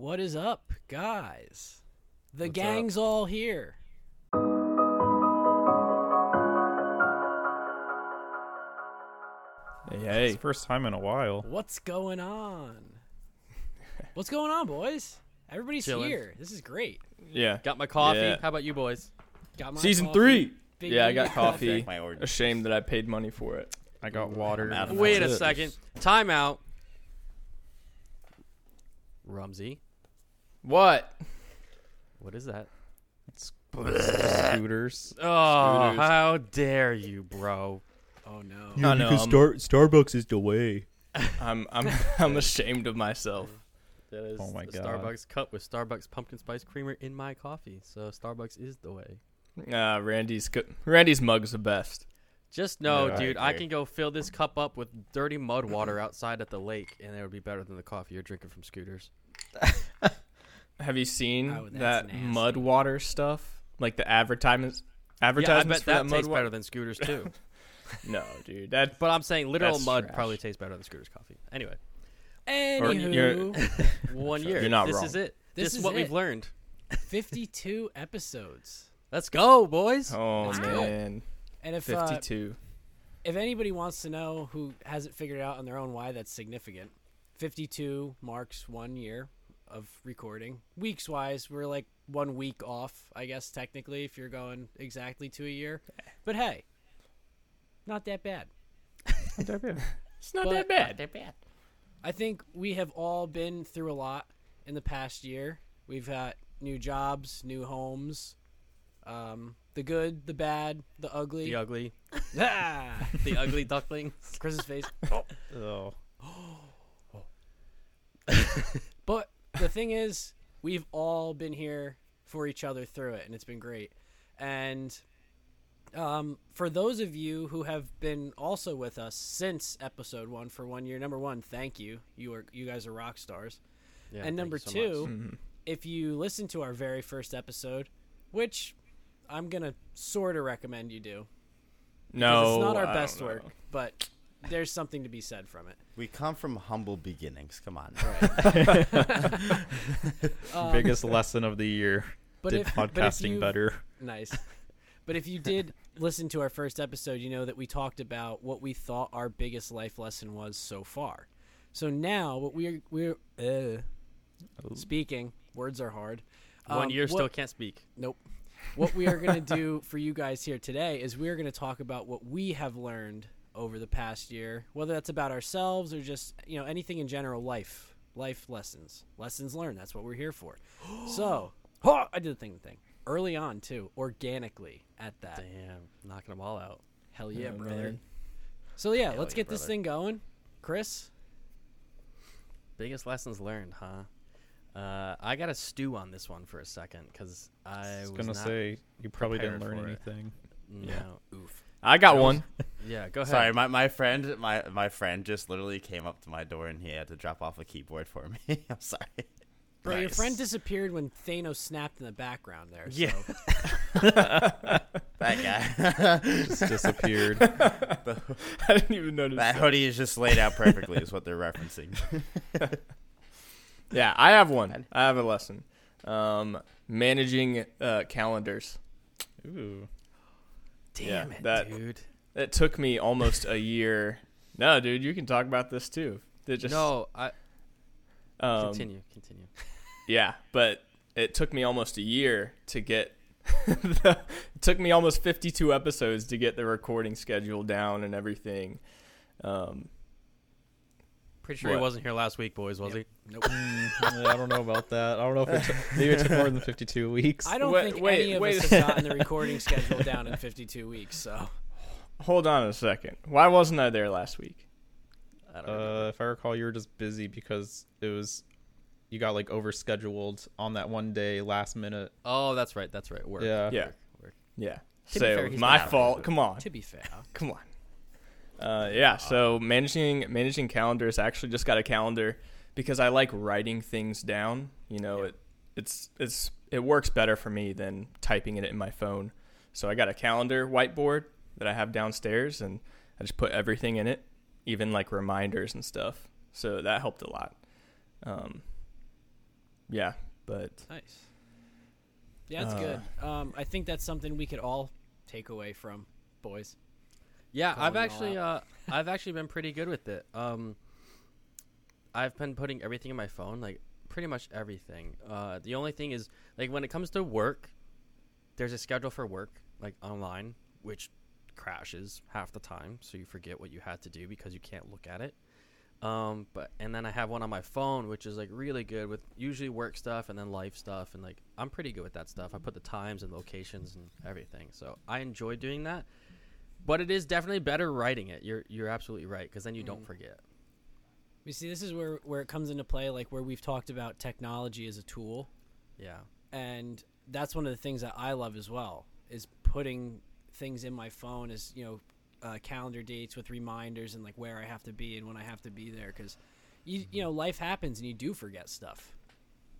What is up, guys? The What's gang's all here. Hey, It's hey. the first time in a while. What's going on? What's going on, boys? Everybody's Chillin'. here. This is great. Yeah. Got my coffee. Yeah. How about you boys? Got my Season coffee. three. Big Yeah, I got coffee. Drank my. Ashamed that I paid money for it. I got water. I'm out of and Wait a second. Time out. Rumsey, What? what is that? It's Scooters. Oh, Scooters. how dare you, bro? Oh no. No, no. I'm, Starbucks is the way. I'm I'm I'm ashamed of myself. That is Oh my the God. Starbucks cup with Starbucks pumpkin spice creamer in my coffee. So Starbucks is the way. Uh, Randy's co- Randy's mug's the best. Just know, Yeah, I dude, I agree. can go fill this cup up with dirty mud water outside at the lake, and it would be better than the coffee you're drinking from Scooters. Have you seen Oh, that nasty. mud water stuff? Like the advertisements Yeah, I bet for that, that, mud tastes water? better than Scooters too. No, dude. That but I'm saying literal mud trash. probably tastes better than Scooters coffee. Anyway, Anywho, one year. You're not this wrong. is it. This This, is is what it. we've learned. 52 episodes. Let's go, boys. Oh Let's go. man. And if uh, if anybody wants to know who hasn't figured out on their own why that's significant, 52 marks one year of recording. Weeks wise, we're like one week off, I guess technically if you're going exactly to a year. But hey, not that bad. It's not But- that bad. Not that bad i think we have all been through a lot in the past year. We've had new jobs, new homes, um, the good, the bad, the ugly. The ugly, Ah! the ugly duckling. Chris's face. Oh. But the thing is, we've all been here for each other through it, and it's been great. And um, for those of you who have been also with us since episode one for one year, number one, thank you. You are you guys are rock stars. Yeah, and number so two, much. Mhm. if you listen to our very first episode, which I'm gonna sort of recommend you do. because No, it's not our I best work, but there's something to be said from it. We come from humble beginnings. Come on. Um, Biggest lesson of the year. but Did if, podcasting you- better. Nice. But if you did listen to our first episode, you know that we talked about what we thought our biggest life lesson was so far. So now, what we're we're uh, speaking words are hard. One Um, year what- still can't speak. Nope. What we are going to do for you guys here today is we're going to talk about what we have learned over the past year, whether that's about ourselves or just, you know, anything in general, life, life lessons, lessons learned. That's what we're here for. so, oh, I did the thing the thing early on too, organically at that. Damn, knocking them all out. Hell yeah, Oh, brother. man. So yeah, Hell let's yeah, get this thing going. Chris, Biggest lessons learned, huh? Uh, I got to stew on this one for a second because I I was was gonna say you probably didn't learn for it. anything. yeah. oof. I got was- one. Yeah, go ahead. Sorry, my, my friend my my friend just literally came up to my door and he had to drop off a keyboard for me. I'm sorry. bro, your friend disappeared when Thanos snapped in the background there. So. Yeah. That guy. Just disappeared. I didn't even notice. that hoodie is just laid out perfectly. Is what they're referencing. Yeah, I have one. I have a lesson. Um, managing uh, calendars. Ooh. Damn Yeah, it, that- dude. It took me almost a year. No, dude, you can talk about this too. It just no, I um, continue, continue. Yeah, but it took me almost a year to get. the, it took me almost 52 episodes to get the recording schedule down and everything. Um, Pretty sure he wasn't here last week, boys, was Yep. he? Nope. Mm, I don't know about that. I don't know if it took, maybe it took more than 52 weeks. I don't Wait- think wait- any of wait. us have gotten the recording schedule down in 52 weeks. So hold on a second. Why wasn't I there last week? I don't Uh, if I recall, you were just busy because it was you got like overscheduled on that one day, last minute. Oh, that's right, that's right. Work. Yeah. Yeah. Work, work. Yeah. To be so fair, my fault. Come on. to be fair, Come on. Uh, yeah. So managing managing calendars. I actually just got a calendar because I like writing things down. You know, it it's it's it works better for me than typing it in my phone. So I got a calendar whiteboard that I have downstairs, and I just put everything in it, even like reminders and stuff. So that helped a lot. Um, yeah, but Nice. Yeah, that's Uh, good. Um, I think that's something we could all take away from boys. Yeah, I've actually uh, I've actually been pretty good with it. Um, I've been putting everything in my phone, like pretty much everything. Uh, the only thing is, like when it comes to work, there's a schedule for work, like online, which crashes half the time, so you forget what you had to do because you can't look at it. Um, but and then I have one on my phone, which is like really good with usually work stuff and then life stuff, and like I'm pretty good with that stuff. I put the times and locations and everything, so I enjoy doing that. But it is definitely better writing it. You're you're absolutely right because then you don't Mm. forget. You see, this is where where it comes into play, like where we've talked about technology as a tool, Yeah. and that's one of the things that I love as well is putting things in my phone as you know uh, calendar dates with reminders and like where I have to be and when I have to be there because you you know life happens and you do forget stuff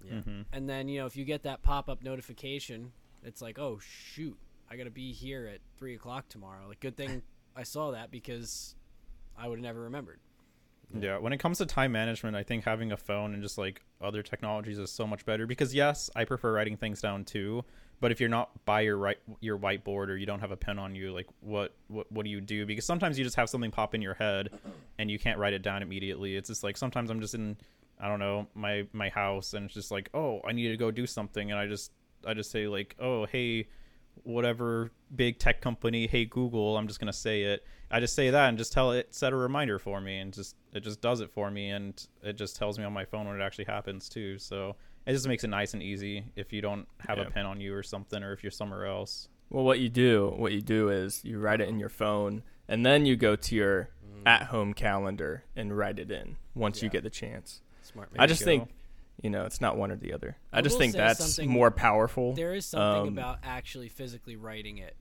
Yeah. Mhm. and then you know if you get that pop up notification it's like oh shoot I gotta be here at three o'clock tomorrow like good thing I saw that because I would have never remembered Yeah, when it comes to time management, I think having a phone and just like other technologies is so much better because yes, I prefer writing things down too, but if you're not by your right your whiteboard or you don't have a pen on you, like what what what do you do? Because sometimes you just have something pop in your head and you can't write it down immediately. It's just like sometimes I'm just in I don't know, my my house and it's just like, "Oh, I need to go do something." And I just I just say like, "Oh, hey, whatever big tech company, hey Google, I'm just gonna say it. I just say that and just tell it set a reminder for me, and just it just does it for me, and it just tells me on my phone when it actually happens too. So it just makes it nice and easy if you don't have Yeah. a pen on you or something, or if you're somewhere else. Well, what you do, what you do is you write it in your phone, and then you go to your mm. at-home calendar and write it in once you get the chance. Smart. I you just go. think, you know, it's not one or the other. I, I just think that's more powerful. there is something Um, about actually physically writing it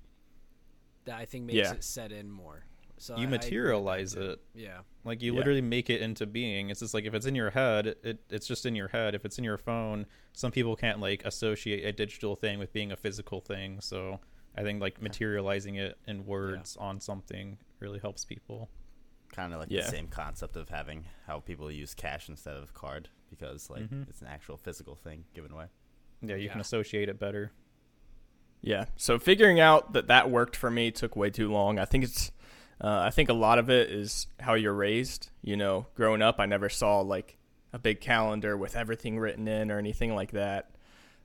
that I think makes Yeah. it set in more so you I- I agree with that materialize too. it. yeah Like you Yeah. literally make it into being. It's just like if it's in your head, it it's just in your head. If it's in your phone, some people can't like associate a digital thing with being a physical thing. So I think like materializing it in words on something really helps people. Kind of like Yeah. the same concept of having how people use cash instead of card because like Mhm. it's an actual physical thing given away. Yeah, you can associate it better. Yeah. So figuring out that that worked for me took way too long. I think it's, uh, I think a lot of it is how you're raised. You know, growing up, I never saw like a big calendar with everything written in or anything like that.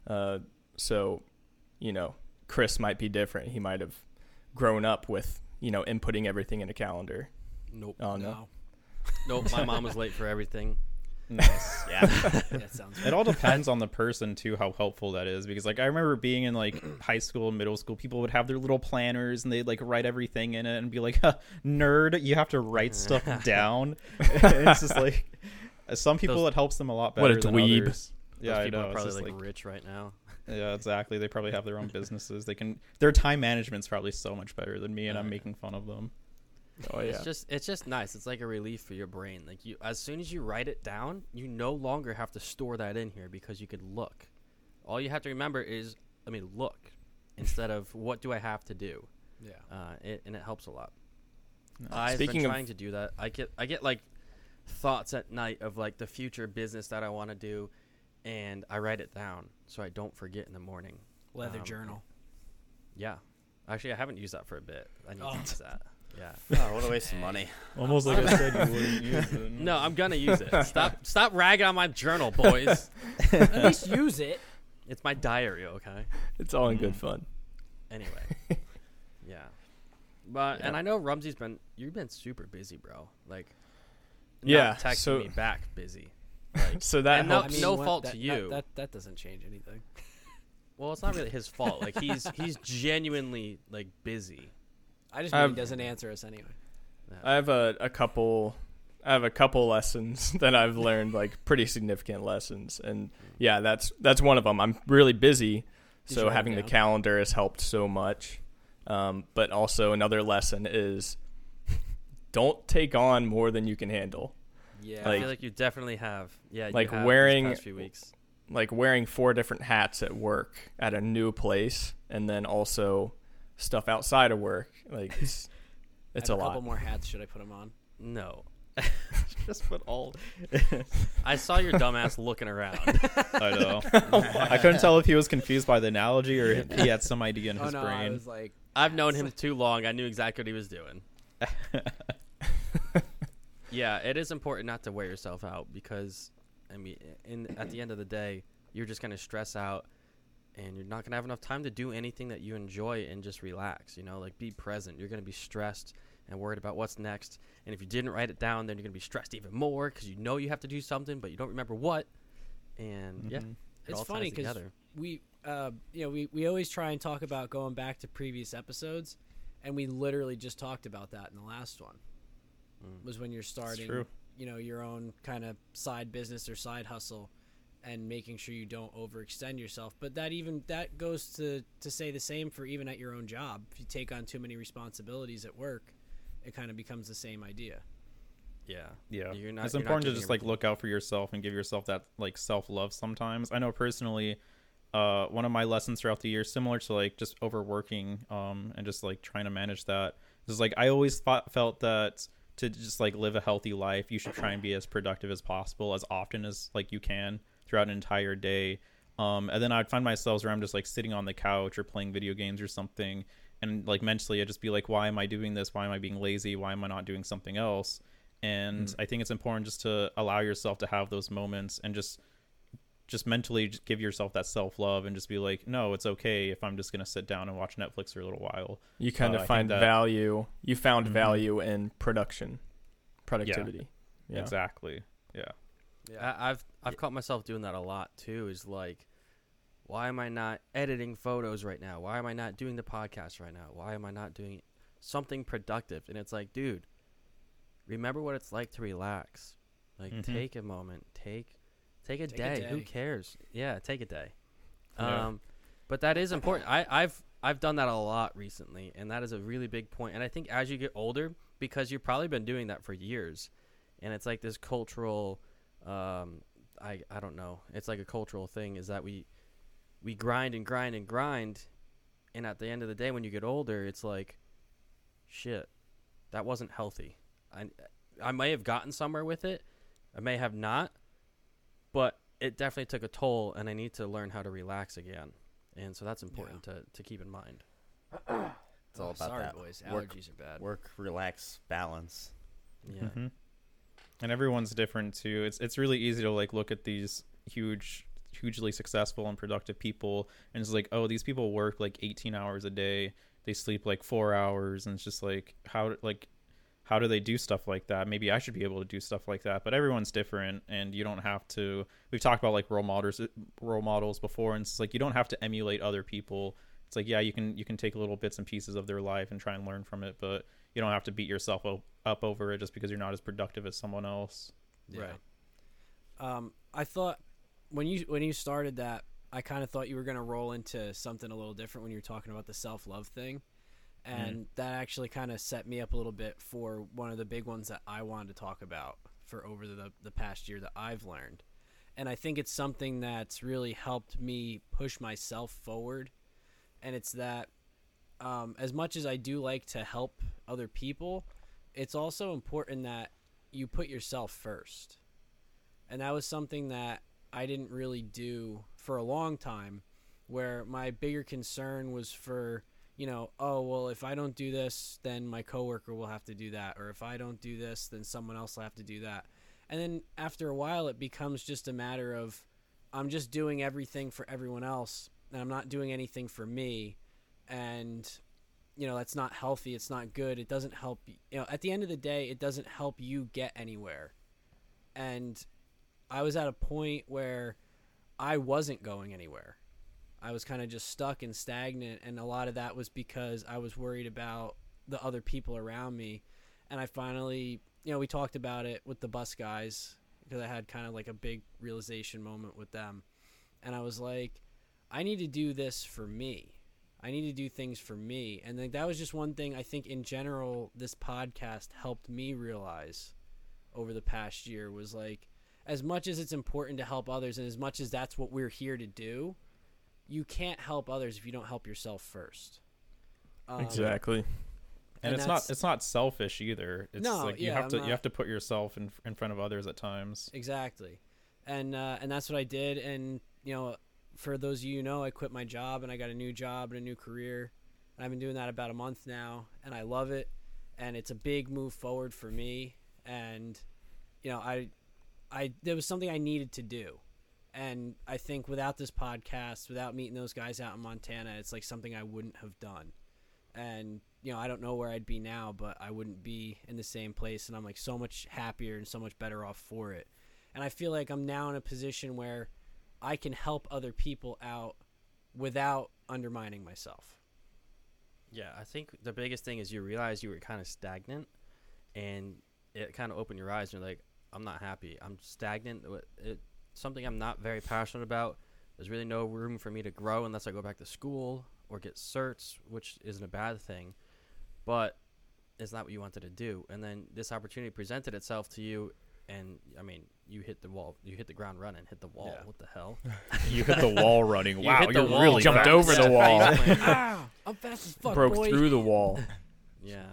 Uh, so, you know, Chris might be different. He might have grown up with you know inputting everything in a calendar. Nope. Oh no. no Nope. My mom was late for everything. Nice. Yeah. that sounds it all depends on the person too how helpful that is because like i remember being in like high school and middle school people would have their little planners and they'd like write everything in it and be like nerd you have to write stuff down it's just like some people Those- it helps them a lot better. What better a than dweeb. others yeah Those i know are probably like, like rich right now. yeah exactly they probably have their own businesses they can their time management's probably so much better than me and i'm making fun of them Oh yeah. It's just it's just nice. It's like a relief for your brain. Like you as soon as you write it down, you no longer have to store that in here because you could look. All you have to remember is I mean look instead of what do I have to do. yeah Uh, it, and it helps a lot. Nice. I've Speaking been of- trying to do that. I get I get like thoughts at night of like the future business that I want to do, and I write it down so I don't forget in the morning. leather Um, journal Yeah, actually I haven't used that for a bit. I need Oh. to use that. Yeah. oh, what a waste of money. almost like i said you wouldn't use it No, I'm gonna use it. Stop stop ragging on my journal, boys. at least use it It's my diary, okay? it's all in Mm. good fun. Anyway. yeah. But and I know Rumsey's been you've been super busy, bro. Like not Yeah, texting so- me back busy. Like So that And no- helps. I mean, no what- fault that, to that- you. That, that doesn't change anything. well, it's not really his fault. Like he's he's genuinely like busy. I just mean he I've- doesn't answer us anyway. I have a, a couple I have a couple lessons that I've learned like pretty significant lessons and yeah that's that's one of them I'm really busy Did so having the calendar has helped so much um, but also another lesson is don't take on more than you can handle Yeah. I feel like you definitely have. Yeah, you like have wearing- past few weeks. like wearing four different hats at work at a new place and then also stuff outside of work like it's it's I a have a couple lot more hats. Should I put them on? No. just put all. I saw your dumbass looking around. I know. Oh I couldn't tell if he was confused by the analogy or if he had some idea in oh his no, I brain. was like, I've known him too long. I knew exactly what he was doing. Yeah, it is important not to wear yourself out because, I mean, in at the end of the day, you're just gonna stress out, and you're not gonna have enough time to do anything that you enjoy and just relax. You know, like be present. You're gonna be stressed and worried about what's next. And if you didn't write it down, then you're gonna be stressed even more because you know you have to do something, but you don't remember what. And yeah, Mhm. it it's all funny because we, uh, you know, we we always try and talk about going back to previous episodes, and we literally just talked about that in the last one. Mm. Was when you're starting, you know, your own kind of side business or side hustle, and making sure you don't overextend yourself. But that even that goes to to say the same for even at your own job. If you take on too many responsibilities at work, it kind of becomes the same idea. Yeah, Yeah, You're not- it's you're not important to giving just like look out for yourself and give yourself that like self love. Sometimes I know personally, uh, one of my lessons throughout the year, similar to like just overworking, um, and just like trying to manage that, is like I always thought, felt that to just like live a healthy life, you should try and be as productive as possible, as often as like you can throughout an entire day. Um, and then I'd find myself where I'm just like sitting on the couch or playing video games or something, and like mentally I'd just be like, why am I doing this? Why am I being lazy? Why am I not doing something else? And I think it's important just to allow yourself to have those moments and just just mentally just give yourself that self love and just be like, no, it's okay if I'm just gonna sit down and watch Netflix for a little while. You kind Uh, of find that- value. You found Mhm. value in production, productivity. Yeah. Exactly. Yeah. I, I've I've caught myself doing that a lot too. Is like, why am I not editing photos right now? Why am I not doing the podcast right now? Why am I not doing something productive? And it's like, dude, remember what it's like to relax. Like, Mhm. take a moment. Take take a, Take a day. Who cares? Yeah, take a day. Yeah. Um, but that is important. I, I've I've done that a lot recently, and that is a really big point. And I think as you get older, because you've probably been doing that for years, and it's like this cultural, um, I I don't know, it's like a cultural thing. Is that we we grind and grind and grind, and at the end of the day, when you get older, it's like, shit, that wasn't healthy. I I may have gotten somewhere with it, I may have not, but it definitely took a toll, and I need to learn how to relax again. And so that's important to, to keep in mind. It's all Oh, about sorry, that boys. work- Allergies are bad. Work, relax, balance. Yeah. Mhm. And everyone's different too. It's it's really easy to like look at these huge hugely successful and productive people and it's like, "Oh, these people work like 18 hours a day. They sleep like 4 hours." And it's just like how like how do they do stuff like that? Maybe I should be able to do stuff like that. But everyone's different and you don't have to We've talked about like role models role models before and it's like you don't have to emulate other people. It's like, yeah, you can you can take little bits and pieces of their life and try and learn from it, but you don't have to beat yourself up, up over it just because you're not as productive as someone else. Yeah. Right. Um, I thought when you when you started that, I kind of thought you were going to roll into something a little different when you were talking about the self love thing, and that actually kind of set me up a little bit for one of the big ones that I wanted to talk about for over the the past year that I've learned, and I think it's something that's really helped me push myself forward, and it's that um, as much as I do like to help other people, it's also important that you put yourself first. And that was something that I didn't really do for a long time, where my bigger concern was for, you know, oh, well, if I don't do this, then my coworker will have to do that. Or if I don't do this, then someone else will have to do that. And then after a while, it becomes just a matter of I'm just doing everything for everyone else, and I'm not doing anything for me. And you know that's not healthy it's not good it doesn't help you know at the end of the day it doesn't help you get anywhere. And i was at a point where i wasn't going anywhere. I was kind of just stuck and stagnant and a lot of that was because i was worried about the other people around me. And i finally you know we talked about it with the bus guys because i had kind of like a big realization moment with them. And i was like i need to do this for me I need to do things for me. And like that was just one thing I think in general this podcast helped me realize over the past year was like as much as it's important to help others and as much as that's what we're here to do, you can't help others if you don't help yourself first. Um, Exactly. and, And it's not it's not selfish either. It's No, like you yeah, have I'm to not- you have to put yourself in in front of others at times. Exactly, and uh, and that's what I did. And you know, for those of you who know, I quit my job and I got a new job and a new career. And I've been doing that about a month now, and I love it. And it's a big move forward for me. And you know, I, I there was something I needed to do. And I think without this podcast, without meeting those guys out in Montana, it's like something I wouldn't have done. And you know, I don't know where I'd be now, but I wouldn't be in the same place. And I'm like so much happier and so much better off for it and I feel like I'm now in a position where I can help other people out without undermining myself. Yeah, I think the biggest thing is you realize you were kind of stagnant, and it kind of opened your eyes. And you're like, I'm not happy. I'm stagnant. It- something I'm not very passionate about. There's really no room for me to grow unless I go back to school or get certs, which isn't a bad thing, but it's not what you wanted to do. And then this opportunity presented itself to you, and I mean, you hit the wall. You hit the ground running. Hit the wall. Yeah. What the hell? You hit the wall running. Wow, hit the you're wall. really Jumped fast. over the wall. face ah, I'm fast as fuck, Broke boy. through the wall. Yeah,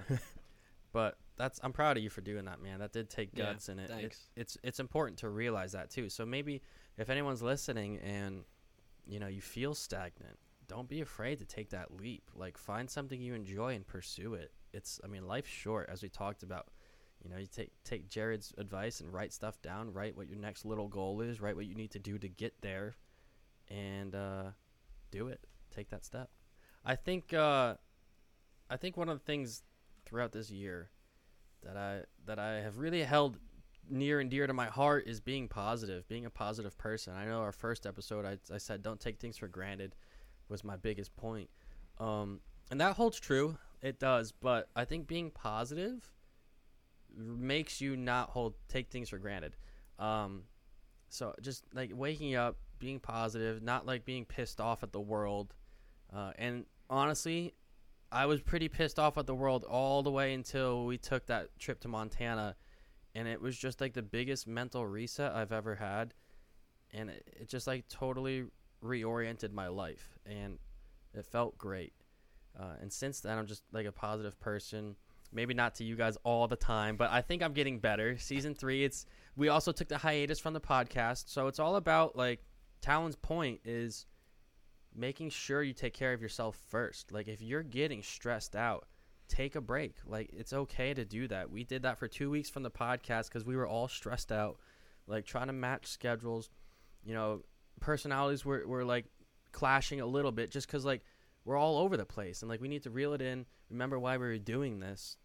but that's I'm proud of you for doing that, man. That did take Yeah, guts, and it, it it's it's important to realize that too. So maybe if anyone's listening and you know you feel stagnant, don't be afraid to take that leap. Like find something you enjoy and pursue it. It's I mean life's short, as we talked about. You know, you take take Jared's advice and write stuff down. Write what your next little goal is. Write what you need to do to get there, and uh, do it. Take that step. I think uh, I think one of the things throughout this year that I that I have really held near and dear to my heart is being positive, being a positive person. I know our first episode I, I said don't take things for granted was my biggest point. Um, and that holds true. It does, but I think being positive makes you not hold take things for granted. Um, so just like waking up, being positive, not like being pissed off at the world. Uh, and honestly, I was pretty pissed off at the world all the way until we took that trip to Montana, and it was just like the biggest mental reset I've ever had, and it, it just like totally reoriented my life, and it felt great. Uh, and since then, I'm just like a positive person. Maybe not to you guys all the time, but I think I'm getting better. Season three, it's we also took the hiatus from the podcast, so it's all about like Talon's point is making sure you take care of yourself first. Like if you're getting stressed out, take a break. Like it's okay to do that. We did that for 2 weeks from the podcast cuz we were all stressed out, like trying to match schedules. You know, personalities were were like clashing a little bit just cuz like we're all over the place and like we need to reel it in, remember why we were doing this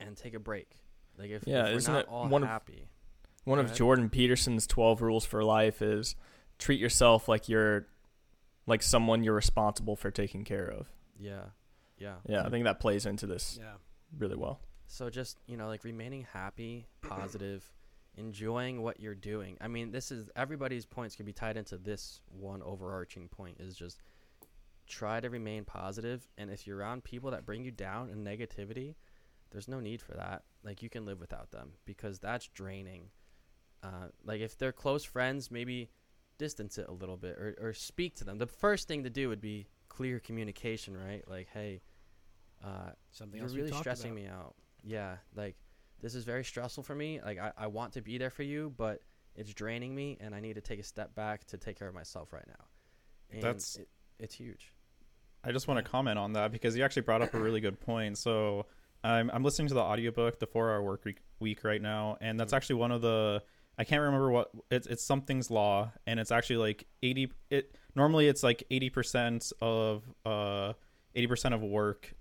and take a break. Like if, Yeah, if we're isn't it all one of- happy. One Go of. Jordan Peterson's 12 rules for life is treat yourself like you're like someone you're responsible for taking care of. yeah. Yeah. Yeah, I think that plays into this Yeah. really well. So just you know, like remaining happy, positive, enjoying what you're doing. I mean, this is everybody's points can be tied into this one overarching point is just try to remain positive and if you're around people that bring you down and negativity, there's no need for that. Like you can live without them because that's draining. Uh, like if they're close friends, maybe distance it a little bit or, or speak to them. The first thing to do would be clear communication, right? Like, hey, uh, Something you're really stressing about. me out. Yeah, like this is very stressful for me. Like I, I want to be there for you, but it's draining me, and I need to take a step back to take care of myself right now. And That's- it, it's huge. I just want to comment on that because you actually brought up a really good point. So I'm I'm listening to the audiobook, the four hour work week, week right now, and that's actually one of the I can't remember what it's it's something's law, and it's actually like eighty. It normally it's like eighty percent of uh eighty percent of work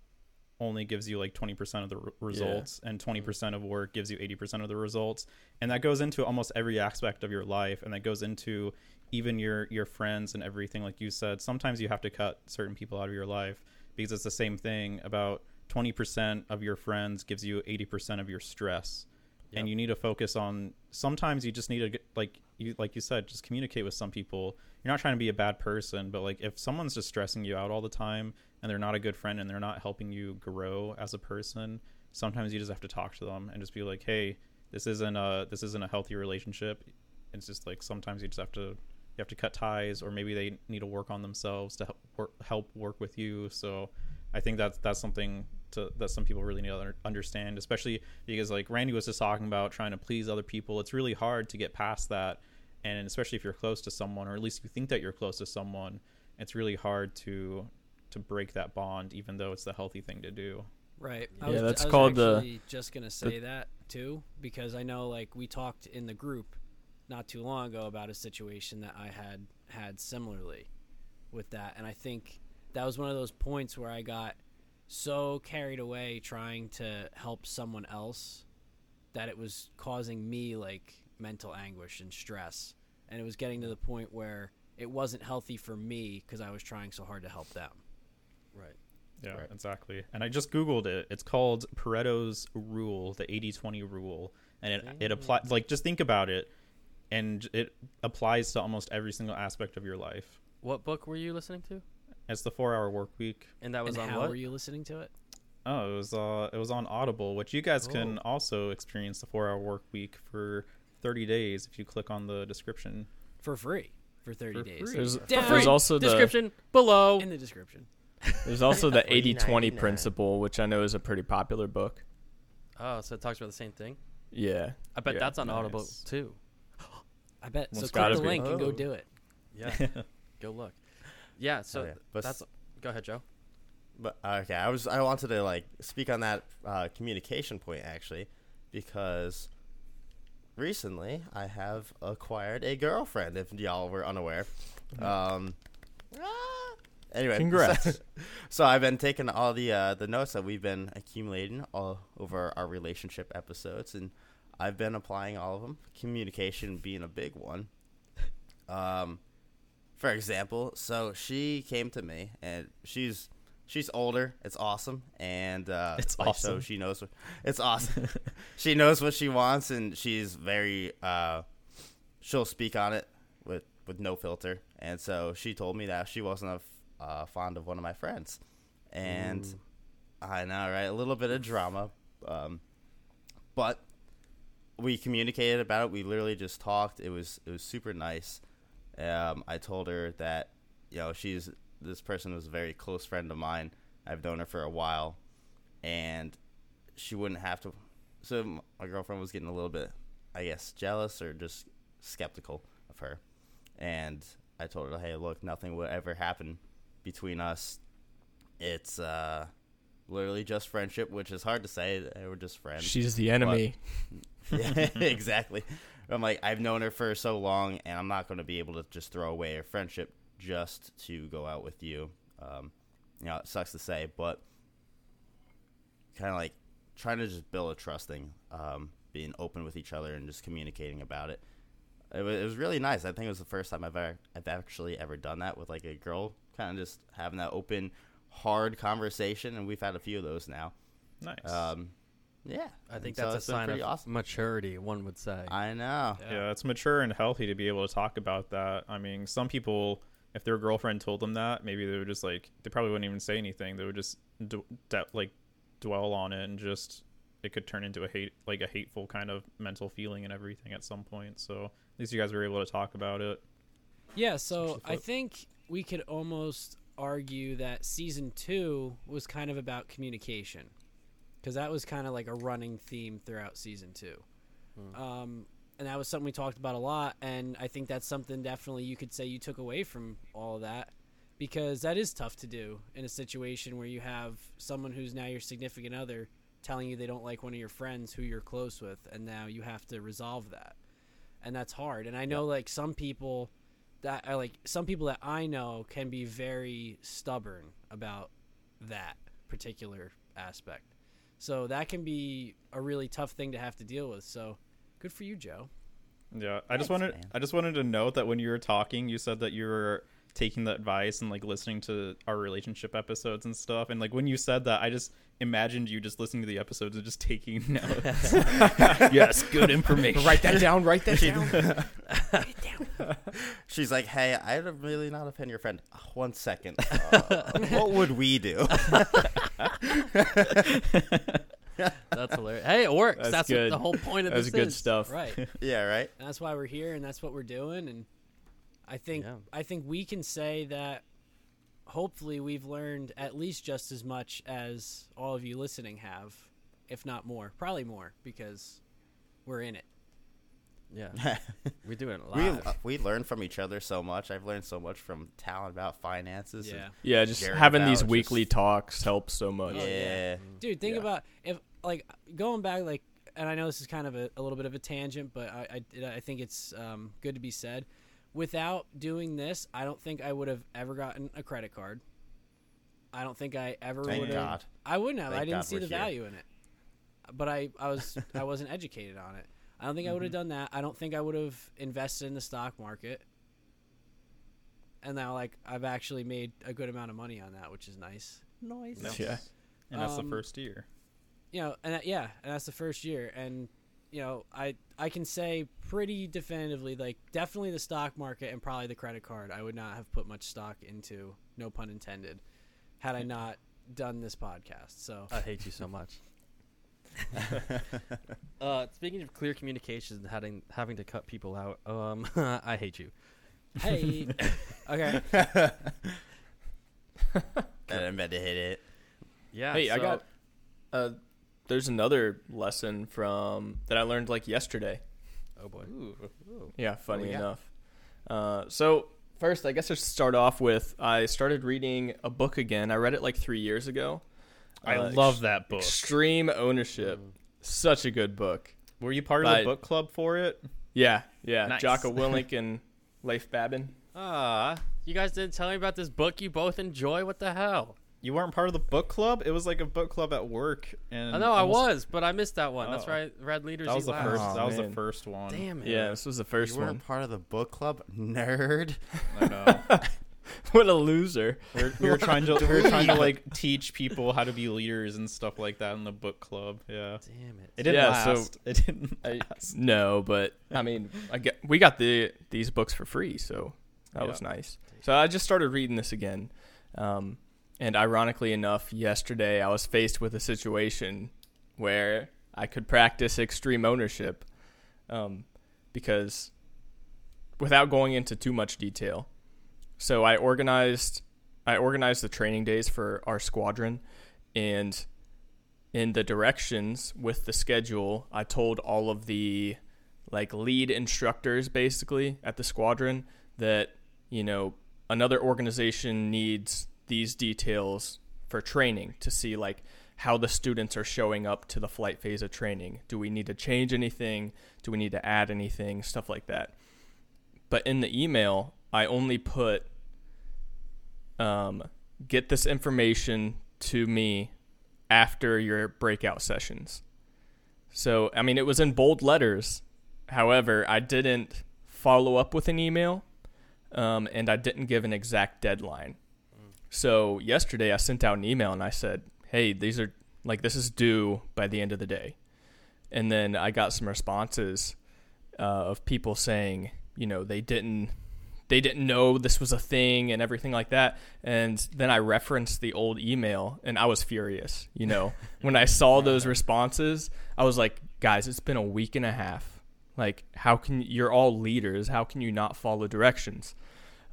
only gives you like 20% of the r- results and 20% of work gives you 80% of the results and that goes into almost every aspect of your life and that goes into even your your friends and everything like you said. Sometimes you have to cut certain people out of your life because it's the same thing about 20% of your friends gives you 80% of your stress. Yep. and you need to focus on sometimes you just need to get, like you like you said just communicate with some people. You're not trying to be a bad person but like if someone's just stressing you out all the time and they're not a good friend and they're not helping you grow as a person sometimes you just have to talk to them and just be like hey this isn't a this isn't a healthy relationship. It's just like sometimes you just have to you have to cut ties or maybe they need to work on themselves to help work, help work with you. So i think that's that's something to that some people really need to understand, especially because like Randy was just talking about trying to please other people. It's really hard to get past that, and especially if you're close to someone, or at least you think that you're close to someone, it's really hard to to break that bond, even though it's the healthy thing to do. Right. Yeah, I was, that's I was called the- just gonna say that too because I know like we talked in the group not too long ago about a situation that I had had similarly with that, and I think that was one of those points where I got so carried away trying to help someone else that it was causing me like mental anguish and stress, and it was getting to the point where it wasn't healthy for me because I was trying so hard to help them. Right. Yeah, Right. exactly. And I just googled it. It's called Pareto's rule, the 80-20 rule, and it it applies like just think about it and it applies to almost every single aspect of your life. What book were you listening to? It's the 4-hour work week. And that was and on how what? were you listening to it? Oh, it was uh it was on Audible, which you guys can Oh. also experience the 4-hour work week for 30 days if you click on the description. for free for 30 For days. free. There's, Down there's also the Description below. in the description. there's also the 80-20 principle, which I know is a pretty popular book. Oh, so it talks about the same thing. Yeah. I bet Yeah, that's on Audible too. I bet. Well, so click the be. link and go Oh. do it. Yeah. Go look. Yeah. So Oh, yeah. But that's. Go ahead, Joe. But okay, I was I wanted to like speak on that uh, communication point actually, because recently I have acquired a girlfriend. If y'all were unaware, um, ah, anyway, Congrats. So, I've been taking all the uh, the notes that we've been accumulating all over our relationship episodes, and I've been applying all of them. Communication being a big one. Um, for example, so she came to me, and she's she's older. It's awesome, and uh, It's like, So awesome. she knows what it's awesome. she knows what she wants, and she's very. Uh, she'll speak on it with with no filter, and so she told me that she wasn't a f- uh, fond of one of my friends, and I know, right? A little bit of drama, um, but we communicated about it. We literally just talked. It was it was super nice. Um, I told her that you know she's this person was a very close friend of mine. I've known her for a while, and she wouldn't have to. So my girlfriend was getting a little bit, I guess, jealous or just skeptical of her, and I told her, "Hey, look, nothing will ever happen between us. It's uh, literally just friendship, which is hard to say. They were just friends." She's the enemy. yeah, exactly. I'm like, I've known her for so long, and I'm not going to be able to just throw away a friendship just to go out with you. Um, you know, it sucks to say, but kind of like trying to just build a trust thing, um, being open with each other and just communicating about it. It was, it was really nice. I think it was the first time I've ever, I've actually ever done that with like a girl, kind of just having that open, hard conversation, and we've had a few of those now. Nice. Um, yeah, I think and so that's a sign of awesome. maturity. One would say. I know. yeah, it's mature and healthy to be able to talk about that. I mean, some people, if their girlfriend told them that, maybe they would just like they probably wouldn't even say anything. They would just d- de- like dwell on it and just it could turn into a hate like a hateful kind of mental feeling and everything at some point. So at least you guys were able to talk about it. Yeah, so I think we could almost argue that season two was kind of about communication, because that was kind of like a running theme throughout season two, um, and that was something we talked about a lot. And I think that's something definitely you could say you took away from all of that, because that is tough to do in a situation where you have someone who's now your significant other telling you they don't like one of your friends who you're close with, and now you have to resolve that, and that's hard. And I know like some people that I like some people that I know can be very stubborn about that particular aspect. So that can be a really tough thing to have to deal with. So good for you, Joe. Yeah, I just wanted man. I just wanted to note that when you were talking, you said that you were taking the advice and like listening to our relationship episodes and stuff. And like when you said that, I just imagined you just listening to the episodes and just taking notes. yes, good information. write that down. Write that down. She's like, "Hey, I'm really not a fan of your friend. One second, uh, what would we do?" That's hilarious. Hey, it works. That's That's, good. what the whole point of That's this good is. stuff. Right. yeah, right. And that's why we're here and that's what we're doing and I think Yeah. I think we can say that hopefully we've learned at least just as much as all of you listening have, if not more. Probably more because we're in it. Yeah, we do it we live. uh, we learn from each other so much. I've learned so much from Talon about finances. and- Yeah. Yeah, just Jared having these about weekly talks helps so much. yeah. Oh, yeah. Dude, think Yeah. about if like going back like and I know this is kind of a, a little bit of a tangent, but I I, I think it's um, good to be said. Without doing this, I don't think I would have ever gotten a credit card. I don't think I ever would have. I wouldn't have. Thank I didn't God see the here. value in it. But I, I was I wasn't educated on it. I don't think I would have Mm-hmm. done that. I don't think I would have invested in the stock market. And now like I've actually made a good amount of money on that, which is nice. Nice. Yeah. And that's Um, the first year. you know, and that, yeah, and that's the first year, and you know, I I can say pretty definitively, like definitely the stock market and probably the credit card. I would not have put much stock into, no pun intended, had I not done this podcast. So I hate you so much. uh, speaking of clear communications and having having to cut people out, um, I hate you. hey, okay, And I meant to hit it. Yeah. Hey, I got. Uh, there's another lesson from that I learned like yesterday. Oh boy. Yeah, funny we got? enough. Uh, so first, I guess I should start off with I started reading a book again. I read it like three years ago. I Uh, love that book. Extreme Ownership. Such a good book. Were you part of By- the book club for it? Yeah, yeah. Nice. Jocko Willink and Leif Babin. Ah, you guys didn't tell me about this book you both enjoy. What the hell? You weren't part of the book club. It was like a book club at work, and I know I was, but I missed that one. That's Oh. right. Red leaders. That was the last. first. Oh, that was the first one. Damn it. Yeah, this was the first you one. weren't part of the book club, nerd. I know. what a loser. we, were, we were trying to we were trying to like teach people how to be leaders and stuff like that in the book club. Yeah, Damn it. it didn't Yeah, so- last. it didn't. I, last. no, but I mean, I get we got the these books for free, so that Yeah. was nice. So I just started reading this again, um, and ironically enough, yesterday I was faced with a situation where I could practice extreme ownership, um, because without going into too much detail, so I organized I organized the training days for our squadron, and in the directions with the schedule, I told all of the like lead instructors basically at the squadron that you know another organization needs these details for training to see like how the students are showing up to the flight phase of training. Do we need to change anything? Do we need to add anything? Stuff like that. But in the email, I only put um, get this information to me after your breakout sessions. So, I mean, it was in bold letters. However, I didn't follow up with an email um, and I didn't give an exact deadline. So, yesterday I sent out an email and I said, hey, these are like, this is due by the end of the day. And then I got some responses uh, of people saying, you know, they didn't. They didn't know this was a thing and everything like that. And then I referenced the old email and I was furious. You know, when I saw those responses, I was like, guys, it's been a week and a half. Like, how can you're all leaders? How can you not follow directions?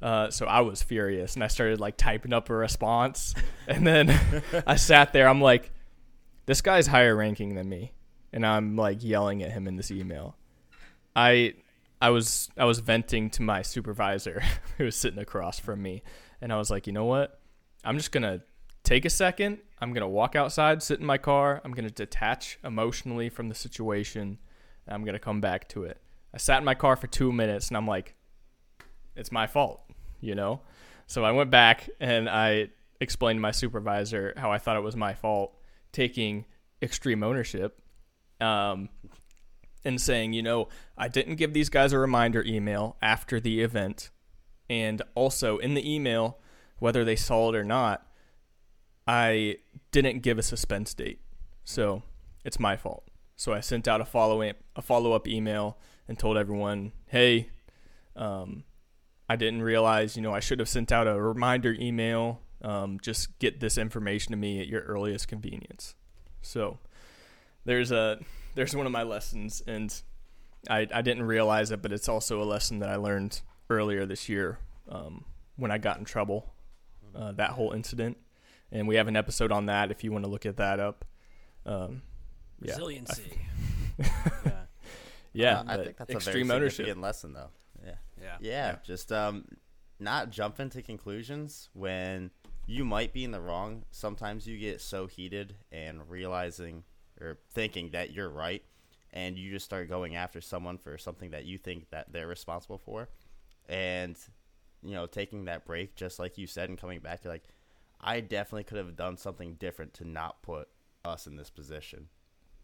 Uh, so I was furious and I started like typing up a response. And then I sat there. I'm like, this guy's higher ranking than me, and I'm like yelling at him in this email. I I was I was venting to my supervisor who was sitting across from me, and I was like, you know what? I'm just gonna take a second. I'm gonna walk outside, sit in my car. I'm gonna detach emotionally from the situation. And I'm gonna come back to it. I sat in my car for two minutes, and I'm like, it's my fault, you know. So I went back and I explained to my supervisor how I thought it was my fault taking extreme ownership. Um, and saying, you know, I didn't give these guys a reminder email after the event. And also in the email, whether they saw it or not, I didn't give a suspense date. So it's my fault. So I sent out a follow a follow up email and told everyone, hey, um, I didn't realize, you know, I should have sent out a reminder email. Um, just get this information to me at your earliest convenience. So there's a there's one of my lessons, and I I didn't realize it, but it's also a lesson that I learned earlier this year um, when I got in trouble. uh, that whole incident, and we have an episode on that if you want to look at that up. Um, yeah, Resiliency. yeah. yeah, Uh, I think that's extreme a very ownership. significant lesson, though. Yeah. Yeah. Yeah, just um, not jump into conclusions when you might be in the wrong. Sometimes you get so heated and realizing or thinking that you're right, and you just start going after someone for something that you think that they're responsible for, and you know, taking that break, just like you said, and coming back you're like, I definitely could have done something different to not put us in this position,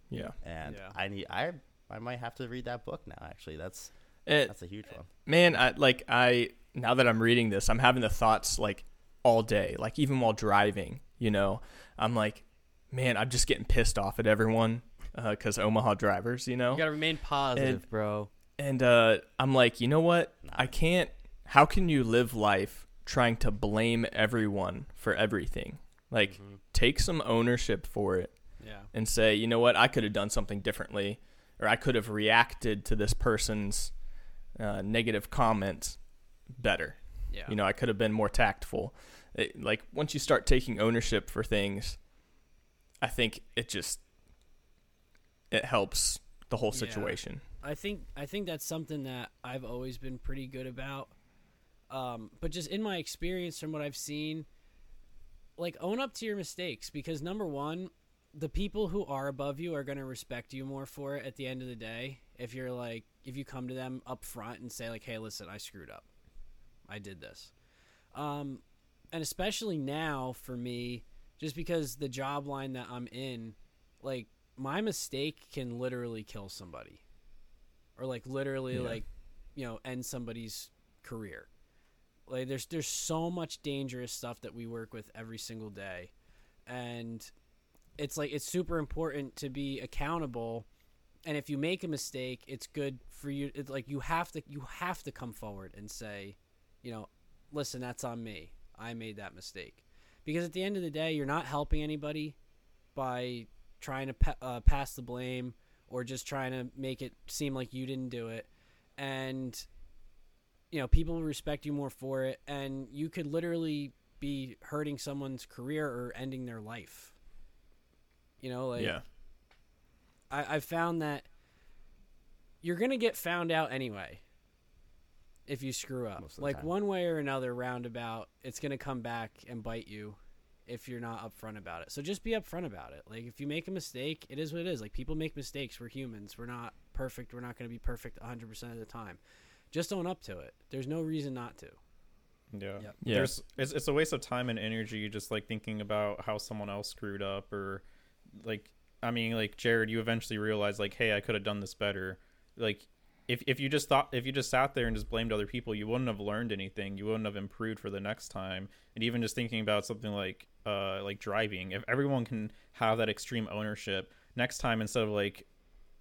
Yeah, and Yeah. I need I I might have to read that book now. Actually, that's It- that's a huge one. man I like I now that I'm reading this I'm having the thoughts like all day like even while driving you know I'm like man I'm just getting pissed off at everyone because Omaha drivers you know You gotta remain positive, And- bro. and uh, I'm like you know what I can't how can you live life trying to blame everyone for everything like Mm-hmm. take some ownership for it Yeah. and say, you know what, I could have done something differently, or I could have reacted to this person's uh, negative comments better. Yeah. You know, I could have been more tactful. It, like once you start taking ownership for things, I think it just it helps the whole Yeah. situation. I think I think that's something that I've always been pretty good about. Um, but just in my experience from what I've seen, like own up to your mistakes because number one, the people who are above you are going to respect you more for it at the end of the day. If you're like, if you come to them up front and say like, "Hey, listen, I screwed up. I did this," um, and especially now for me, just because the job line that I'm in, like my mistake can literally kill somebody. Or like literally Yeah. like you know end somebody's career. Like there's there's so much dangerous stuff that we work with every single day. And it's like it's super important to be accountable. And if you make a mistake it's good for you it's like you have to you have to come forward and say you know listen that's on me. I made that mistake because at the end of the day you're not helping anybody by trying to pa- uh, pass the blame or just trying to make it seem like you didn't do it. And you know people will respect you more for it. And you could literally be hurting someone's career or ending their life. You know like yeah. I, I've found that you're gonna get found out anyway if you screw up. Most of the Like time. one way or another, roundabout, it's gonna come back and bite you if you're not upfront about it. So just be upfront about it. Like if you make a mistake, it is what it is. Like people make mistakes. We're humans. We're not perfect. We're not gonna be perfect 100 percent of the time. Just own up to it. There's no reason not to. Yeah. Yep. Yeah. There's it's, it's a waste of time and energy just like thinking about how someone else screwed up or like I mean like Jared you eventually realize like hey I could have done this better. Like if if you just thought if you just sat there and just blamed other people you wouldn't have learned anything. You wouldn't have improved for the next time. And even just thinking about something like uh like driving if everyone can have that extreme ownership next time instead of like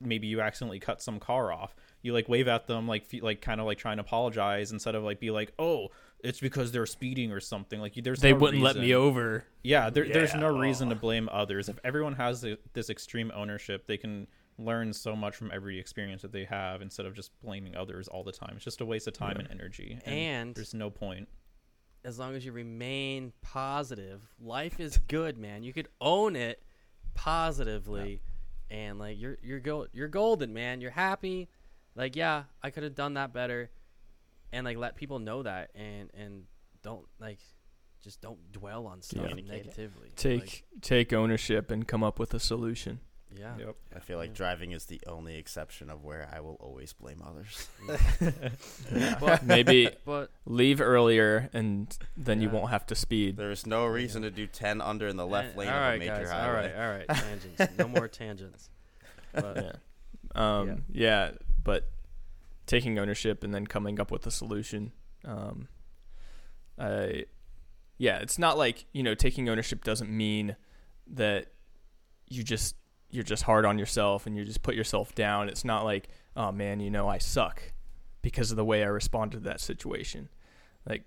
maybe you accidentally cut some car off you like wave at them like fe- like kind of like trying to apologize instead of like be like oh it's because they're speeding or something like there's They no wouldn't let me over. yeah, there, there's no reason to blame others if everyone has the, this extreme ownership they can learn so much from every experience that they have instead of just blaming others all the time it's just a waste of time Yeah. and energy And- there's no point as long as you remain positive, life is good, man. You could own it positively, and like you're you're go you're golden, man. You're happy. Like yeah, I could have done that better, and like let people know that, and and don't like just don't dwell on stuff Communicate it. negatively. Take Like, take ownership and come up with a solution. Yeah. yep I feel like driving is the only exception of where I will always blame others. But, Maybe but leave earlier and then you won't have to speed. There's no reason to do 10 under in the left eh, lane all of right, a major guys. highway. All right, all right. Tangents. no more tangents. But, yeah. Um, yeah. but taking ownership and then coming up with a solution. Um, I, yeah, it's not like you know taking ownership doesn't mean that you just you're just hard on yourself and you just put yourself down. It's not like oh man, you know I suck because of the way I responded to that situation. Like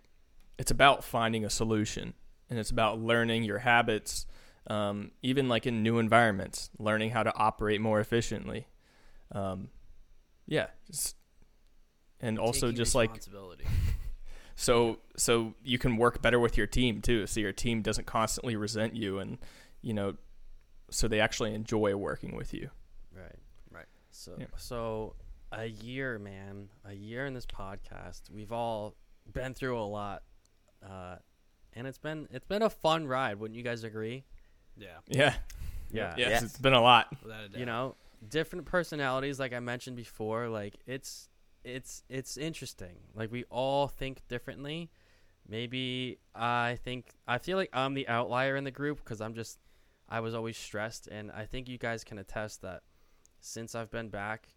it's about finding a solution and it's about learning your habits um, even like in new environments, learning how to operate more efficiently. Um, yeah, just, and also Taking just like. So so you can work better with your team too. So your team doesn't constantly resent you, and you know, so they actually enjoy working with you. Right. Right. So Yeah. so a year, man, a year in this podcast. We've all been through a lot, uh, and it's been it's been a fun ride. Wouldn't you guys agree? Yeah. Yeah. Yeah. Yes, Yes. it's been a lot. Without a doubt. You know, different personalities, like I mentioned before. Like it's it's it's interesting. Like we all think differently. Maybe I think I feel like I'm the outlier in the group because I'm just I was always stressed, and I think you guys can attest that since I've been back,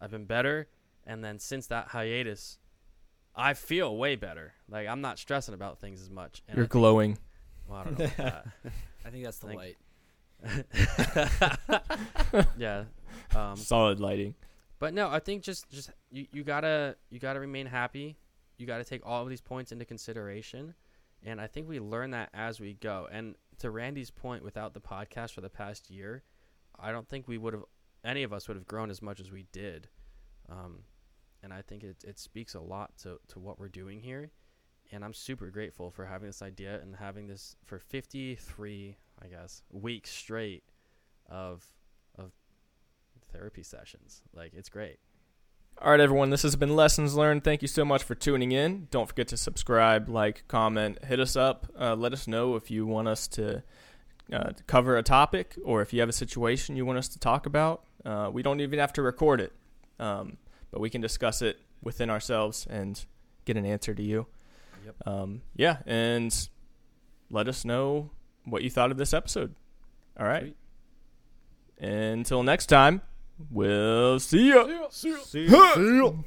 I've been better, and then since that hiatus, I feel way better. Like I'm not stressing about things as much. And You're I think- glowing. Well, I don't know about I think that's the Thank- light. yeah. Um, Solid lighting. But no, I think just just you, you gotta you gotta remain happy. You gotta take all of these points into consideration, and I think we learn that as we go. And to Randy's point, without the podcast for the past year, I don't think we would have any of us would have grown as much as we did. Um, and I think it it speaks a lot to to what we're doing here. And I'm super grateful for having this idea and having this for 53, I guess, weeks straight of of therapy sessions. Like it's great. All right, everyone. This has been Lessons Learned. Thank you so much for tuning in. Don't forget to subscribe, like, comment, hit us up. Uh, let us know if you want us to uh, to cover a topic or if you have a situation you want us to talk about. Uh, we don't even have to record it, um, but we can discuss it within ourselves and get an answer to you. Yep. Um, yeah, and let us know what you thought of this episode. All right. Until next time, we'll see you. See you.